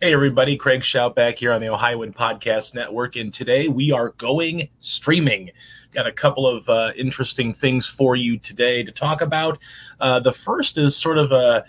Hey everybody, Craig Shoup back here on the Ohioan Podcast Network, and today we are going streaming. Got a couple of uh, interesting things for you today to talk about. Uh, the first is sort of a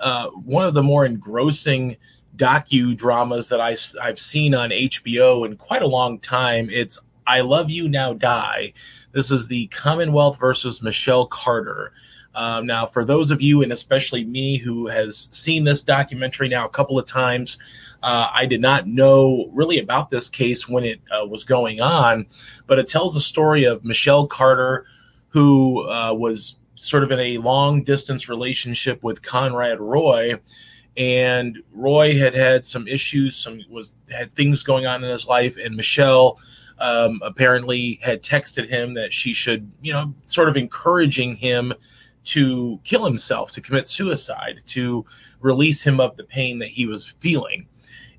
uh, one of the more engrossing docudramas that I, I've seen on HBO in quite a long time. It's I Love You Now Die. This is the Commonwealth versus Michelle Carter. Um, now, for those of you, and especially me, who has seen this documentary now a couple of times, uh, I did not know really about this case when it uh, was going on, but it tells the story of Michelle Carter, who uh, was sort of in a long distance relationship with Conrad Roy. And Roy had had some issues, some was had things going on in his life, and Michelle um, apparently had texted him that she should, you know, sort of encouraging him to kill himself, to commit suicide, to release him of the pain that he was feeling.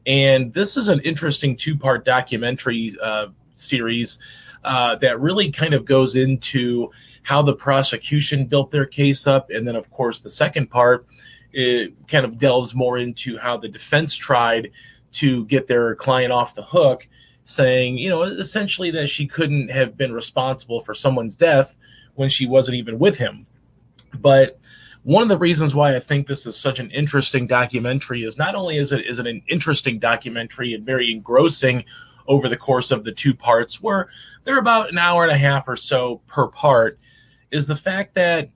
And this is an interesting two part documentary uh, series uh, that really kind of goes into how the prosecution built their case up. And then, of course, the second part it kind of delves more into how the defense tried to get their client off the hook, saying, you know, essentially that she couldn't have been responsible for someone's death when she wasn't even with him. But one of the reasons why I think this is such an interesting documentary is not only is it is it an interesting documentary and very engrossing over the course of the two parts, where they're about an hour and a half or so per part, is the fact that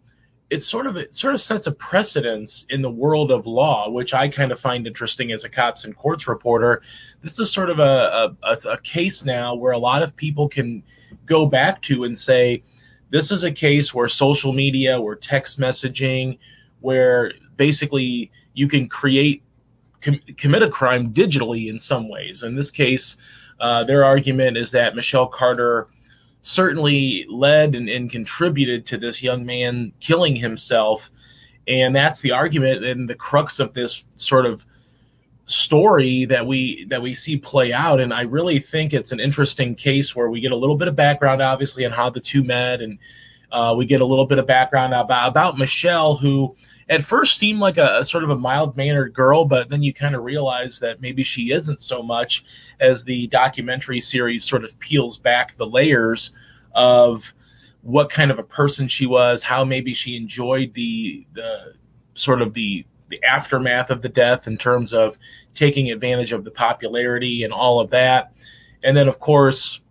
it sort of it sort of sets a precedence in the world of law, which I kind of find interesting as a cops and courts reporter. This is sort of a, a, a case now where a lot of people can go back to and say, this is a case where social media, where text messaging, where basically you can create com- commit a crime digitally in some ways. In this case, uh, their argument is that Michelle Carter certainly led and, and, contributed to this young man killing himself. And that's the argument and the crux of this sort of story that we that we see play out. And i really think it's an interesting case where we get a little bit of background obviously on how the two met. And uh, we get a little bit of background about about michelle who at first seemed like a, a sort of a mild mannered girl but then you kind of realize that maybe she isn't so much as the documentary series sort of peels back the layers of what kind of a person she was how maybe she enjoyed the the sort of the the aftermath of the death in terms of taking advantage of the popularity and all of that. And then, of course,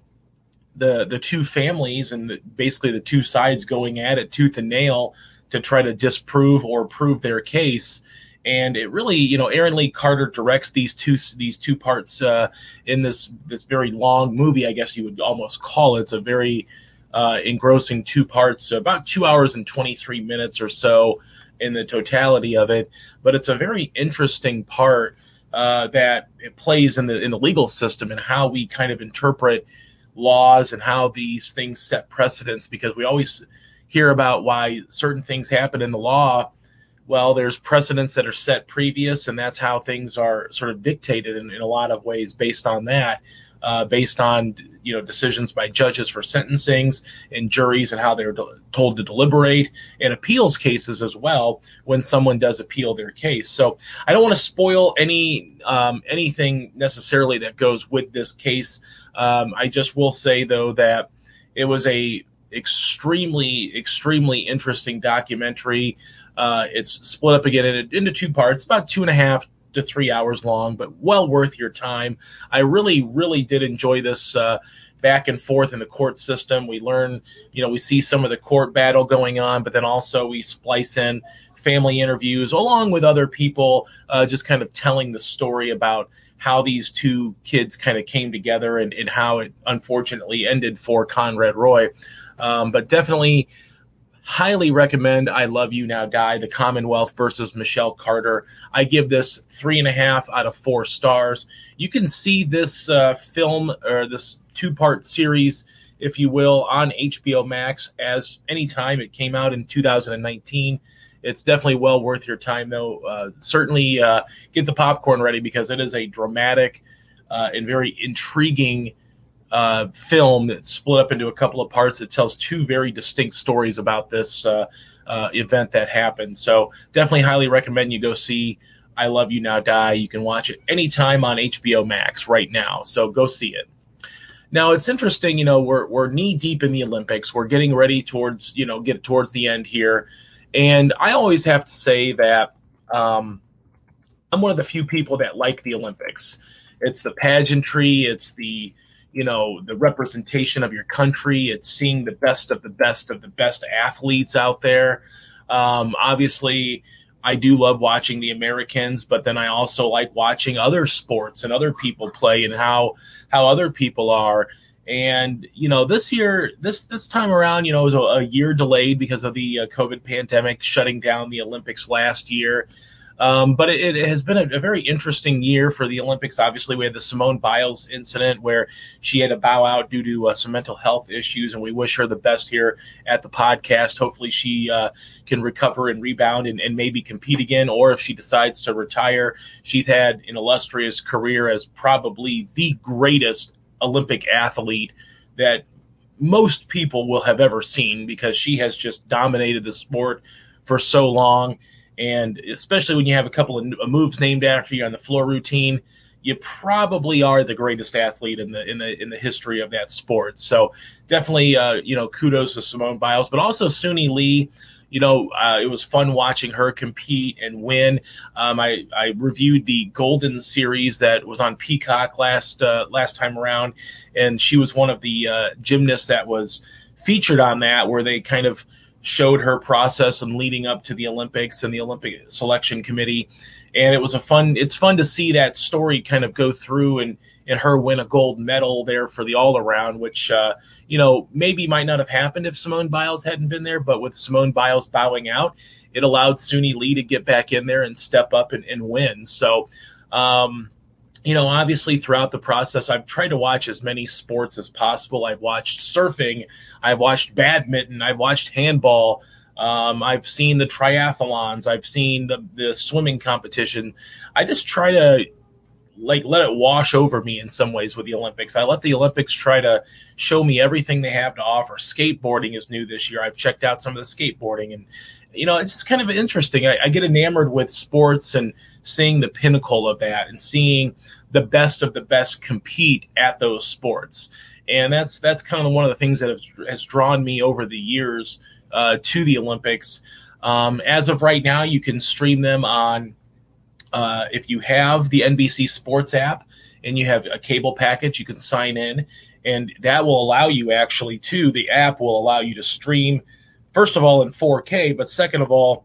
the the two families and the, basically the two sides going at it tooth and nail to try to disprove or prove their case. And it really, you know, Erin Lee Carter directs these two these two parts uh, in this this very long movie. I guess you would almost call it. It's a very uh, engrossing two parts, so about two hours and twenty three minutes or so in the totality of it. But it's a very interesting part uh, that it plays in the in the legal system and how we kind of interpret laws and how these things set precedents. Because we always hear about why certain things happen in the law. Well, there's precedents that are set previous, and that's how things are sort of dictated in, in a lot of ways based on that uh, based on you know decisions by judges for sentencings and juries and how they're de- told to deliberate and appeals cases as well when someone does appeal their case. So i don't want to spoil any um, anything necessarily that goes with this case. Um, i just will say though that it was a extremely extremely interesting documentary. Uh, it's split up again into, into two parts about two and a half to three hours long, but well worth your time. I really, really did enjoy this uh, back and forth in the court system. We learn, you know, we see some of the court battle going on, but then also we splice in family interviews along with other people, uh, just kind of telling the story about how these two kids kind of came together and, and how it unfortunately ended for Conrad Roy. Um, but definitely highly recommend I Love You Now Die, the Commonwealth versus Michelle Carter. I give this three and a half out of four stars. You can see this uh, film or this two part series, if you will, on HBO Max as anytime it came out in 2019. It's definitely well worth your time, though. Uh, certainly uh, get the popcorn ready because it is a dramatic uh, and very intriguing uh, film that's split up into a couple of parts. that tells two very distinct stories about this uh, uh, event that happened. So definitely highly recommend you go see I Love You Now Die. You can watch it anytime on HBO Max right now. So go see it. Now it's interesting, you know, we're we're knee deep in the Olympics. We're getting ready towards, you know, get towards the end here. And I always have to say that um, I'm one of the few people that like the Olympics. It's the pageantry, it's the you know the representation of your country. It's seeing the best of the best of the best athletes out there. Um, obviously i do love watching the americans but then i also like watching other sports and other people play and how how other people are. And you know this year this this time around you know it was a, a year delayed because of the uh, covid pandemic shutting down the olympics last year um, but it, it, has been a, a, very interesting year for the Olympics. Obviously, we had the Simone Biles incident where she had to bow out due to uh, some mental health issues, and we wish her the best here at the podcast. Hopefully, she uh, can recover and rebound and, and maybe compete again, or if she decides to retire, she's had an illustrious career as probably the greatest Olympic athlete that most people will have ever seen because she has just dominated the sport for so long and especially when you have a couple of moves named after you on the floor routine, you probably are the greatest athlete in the in the in the history of that sport. So definitely, uh, you know, kudos to Simone Biles, but also Suni Lee. You know, uh, it was fun watching her compete and win. Um, I, I reviewed the Golden Series that was on Peacock last uh, last time around, and she was one of the uh, gymnasts that was featured on that, where they kind of showed her process and leading up to the Olympics and the Olympic selection committee. And it was a fun, it's fun to see that story kind of go through and, and her win a gold medal there for the all around, which, uh, you know, maybe might not have happened if Simone Biles hadn't been there, but with Simone Biles bowing out, it allowed Suni Lee to get back in there and step up and, and win. So, um, you know, obviously throughout the process, I've tried to watch as many sports as possible. I've watched surfing, I've watched badminton, I've watched handball. Um, I've seen the triathlons, I've seen the, the swimming competition. I just try to like let it wash over me in some ways with the Olympics. I let the Olympics try to show me everything they have to offer. Skateboarding is new this year. I've checked out some of the skateboarding and you know, it's just kind of interesting. I, I, get enamored with sports and seeing the pinnacle of that and seeing the best of the best compete at those sports. And that's that's kind of one of the things that has, has drawn me over the years uh, to the Olympics. Um, as of right now, you can stream them on uh, if you have the NBC Sports app and you have a cable package, you can sign in, and that will allow you actually to the app will allow you to stream first of all in 4K, but second of all,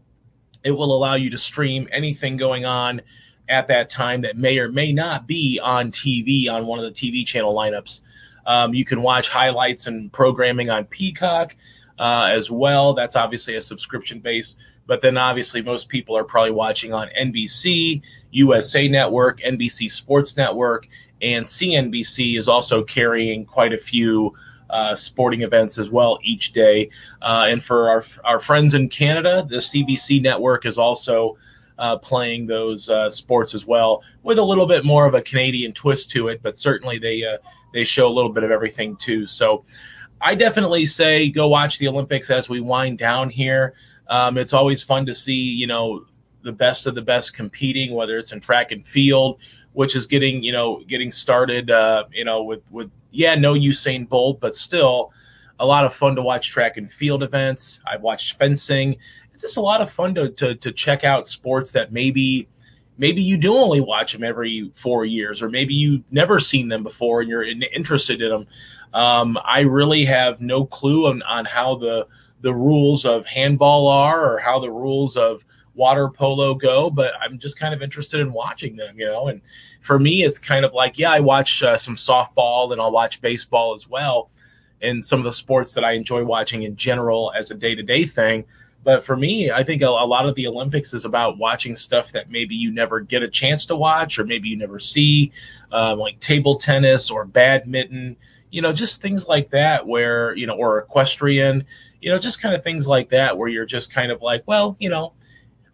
it will allow you to stream anything going on at that time that may or may not be on TV on one of the TV channel lineups. Um, you can watch highlights and programming on Peacock uh, as well. That's obviously a subscription base. But then obviously, most people are probably watching on NBC, USA Network, NBC Sports Network, and CNBC is also carrying quite a few uh, sporting events as well each day. Uh, and for our, our friends in Canada, the CBC network is also uh, playing those uh, sports as well, with a little bit more of a Canadian twist to it. But certainly they uh, they show a little bit of everything too. So I definitely say go watch the Olympics as we wind down here. Um, it's always fun to see you know the best of the best competing, whether it's in track and field, which is getting you know getting started. Uh, you know with with yeah, no Usain Bolt, but still a lot of fun to watch track and field events. I've watched fencing. It's just a lot of fun to, to, to check out sports that maybe maybe you do only watch them every four years, or maybe you've never seen them before and you're interested in them. Um, I really have no clue on, on how the the rules of handball are or how the rules of water polo go, but I'm just kind of interested in watching them, you know. And for me, it's kind of like, yeah, I watch uh, some softball and I'll watch baseball as well, and some of the sports that I enjoy watching in general as a day to day thing. But for me, I think a, a, lot of the Olympics is about watching stuff that maybe you never get a chance to watch, or maybe you never see, um, like table tennis or badminton, you know, just things like that, where you know, or equestrian, you know, just kind of things like that, where you're just kind of like, well, you know,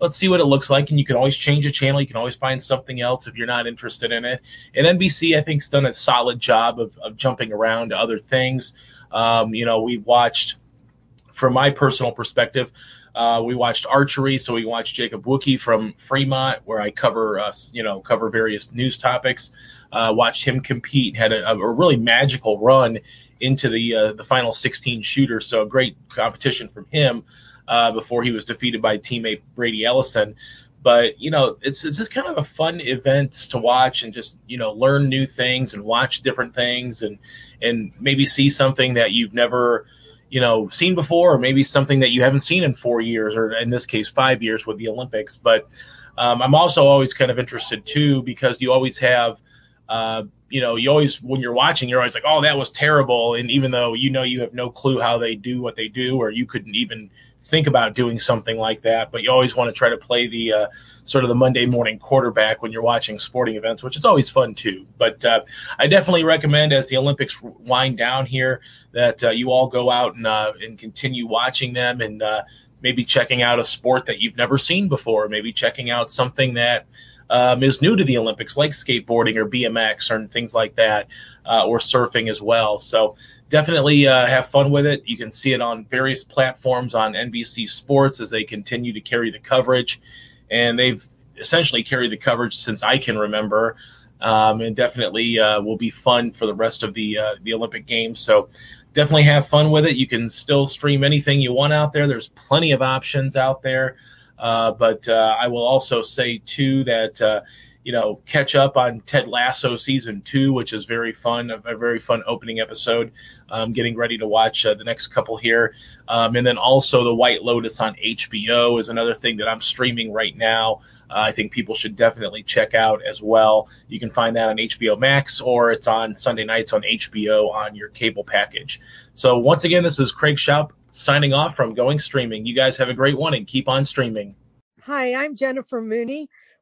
let's see what it looks like. And you can always change a channel. You can always find something else if you're not interested in it. And NBC, I think, has done a solid job of, of jumping around to other things. Um, you know, we watched, from my personal perspective, uh, we watched archery, so we watched Jacob Wukie from Fremont, where I cover, uh, you know, cover various news topics. Uh, watched him compete, had a, a, really magical run into the uh, the final 16 shooter. So a great competition from him uh, before he was defeated by teammate Brady Ellison. But you know, it's it's just kind of a fun event to watch and just you know learn new things and watch different things and and maybe see something that you've never you know seen before or maybe something that you haven't seen in four years or in this case five years with the Olympics. But um, I'm also always kind of interested too because you always have uh, you know, you always when you're watching, you're always like, "Oh, that was terrible," and even though you know you have no clue how they do what they do, or you couldn't even think about doing something like that, but you always want to try to play the uh, sort of the Monday morning quarterback when you're watching sporting events, which is always fun too. But uh, I definitely recommend as the Olympics wind down here that uh, you all go out and uh, and continue watching them and uh, maybe checking out a sport that you've never seen before, maybe checking out something that um, is new to the Olympics, like skateboarding or BMX or things like that, uh, or surfing as well. So definitely uh, have fun with it. You can see it on various platforms on NBC Sports as they continue to carry the coverage, and they've essentially carried the coverage since I can remember. Um, and definitely uh, will be fun for the rest of the uh, the Olympic Games. So definitely have fun with it. You can still stream anything you want out there. There's plenty of options out there. Uh, but uh, I will also say too that uh, you know catch up on Ted Lasso season two, which is very fun, a, very fun opening episode. Um, getting ready to watch uh, the next couple here, um, and then also the White Lotus on HBO is another thing that I'm streaming right now. Uh, I think people should definitely check out as well. You can find that on HBO Max or it's on Sunday nights on HBO on your cable package. So once again, this is Craig Shoup signing off from Going Streaming. You guys have a great one and keep on streaming. Hi, I'm Jennifer Mooney.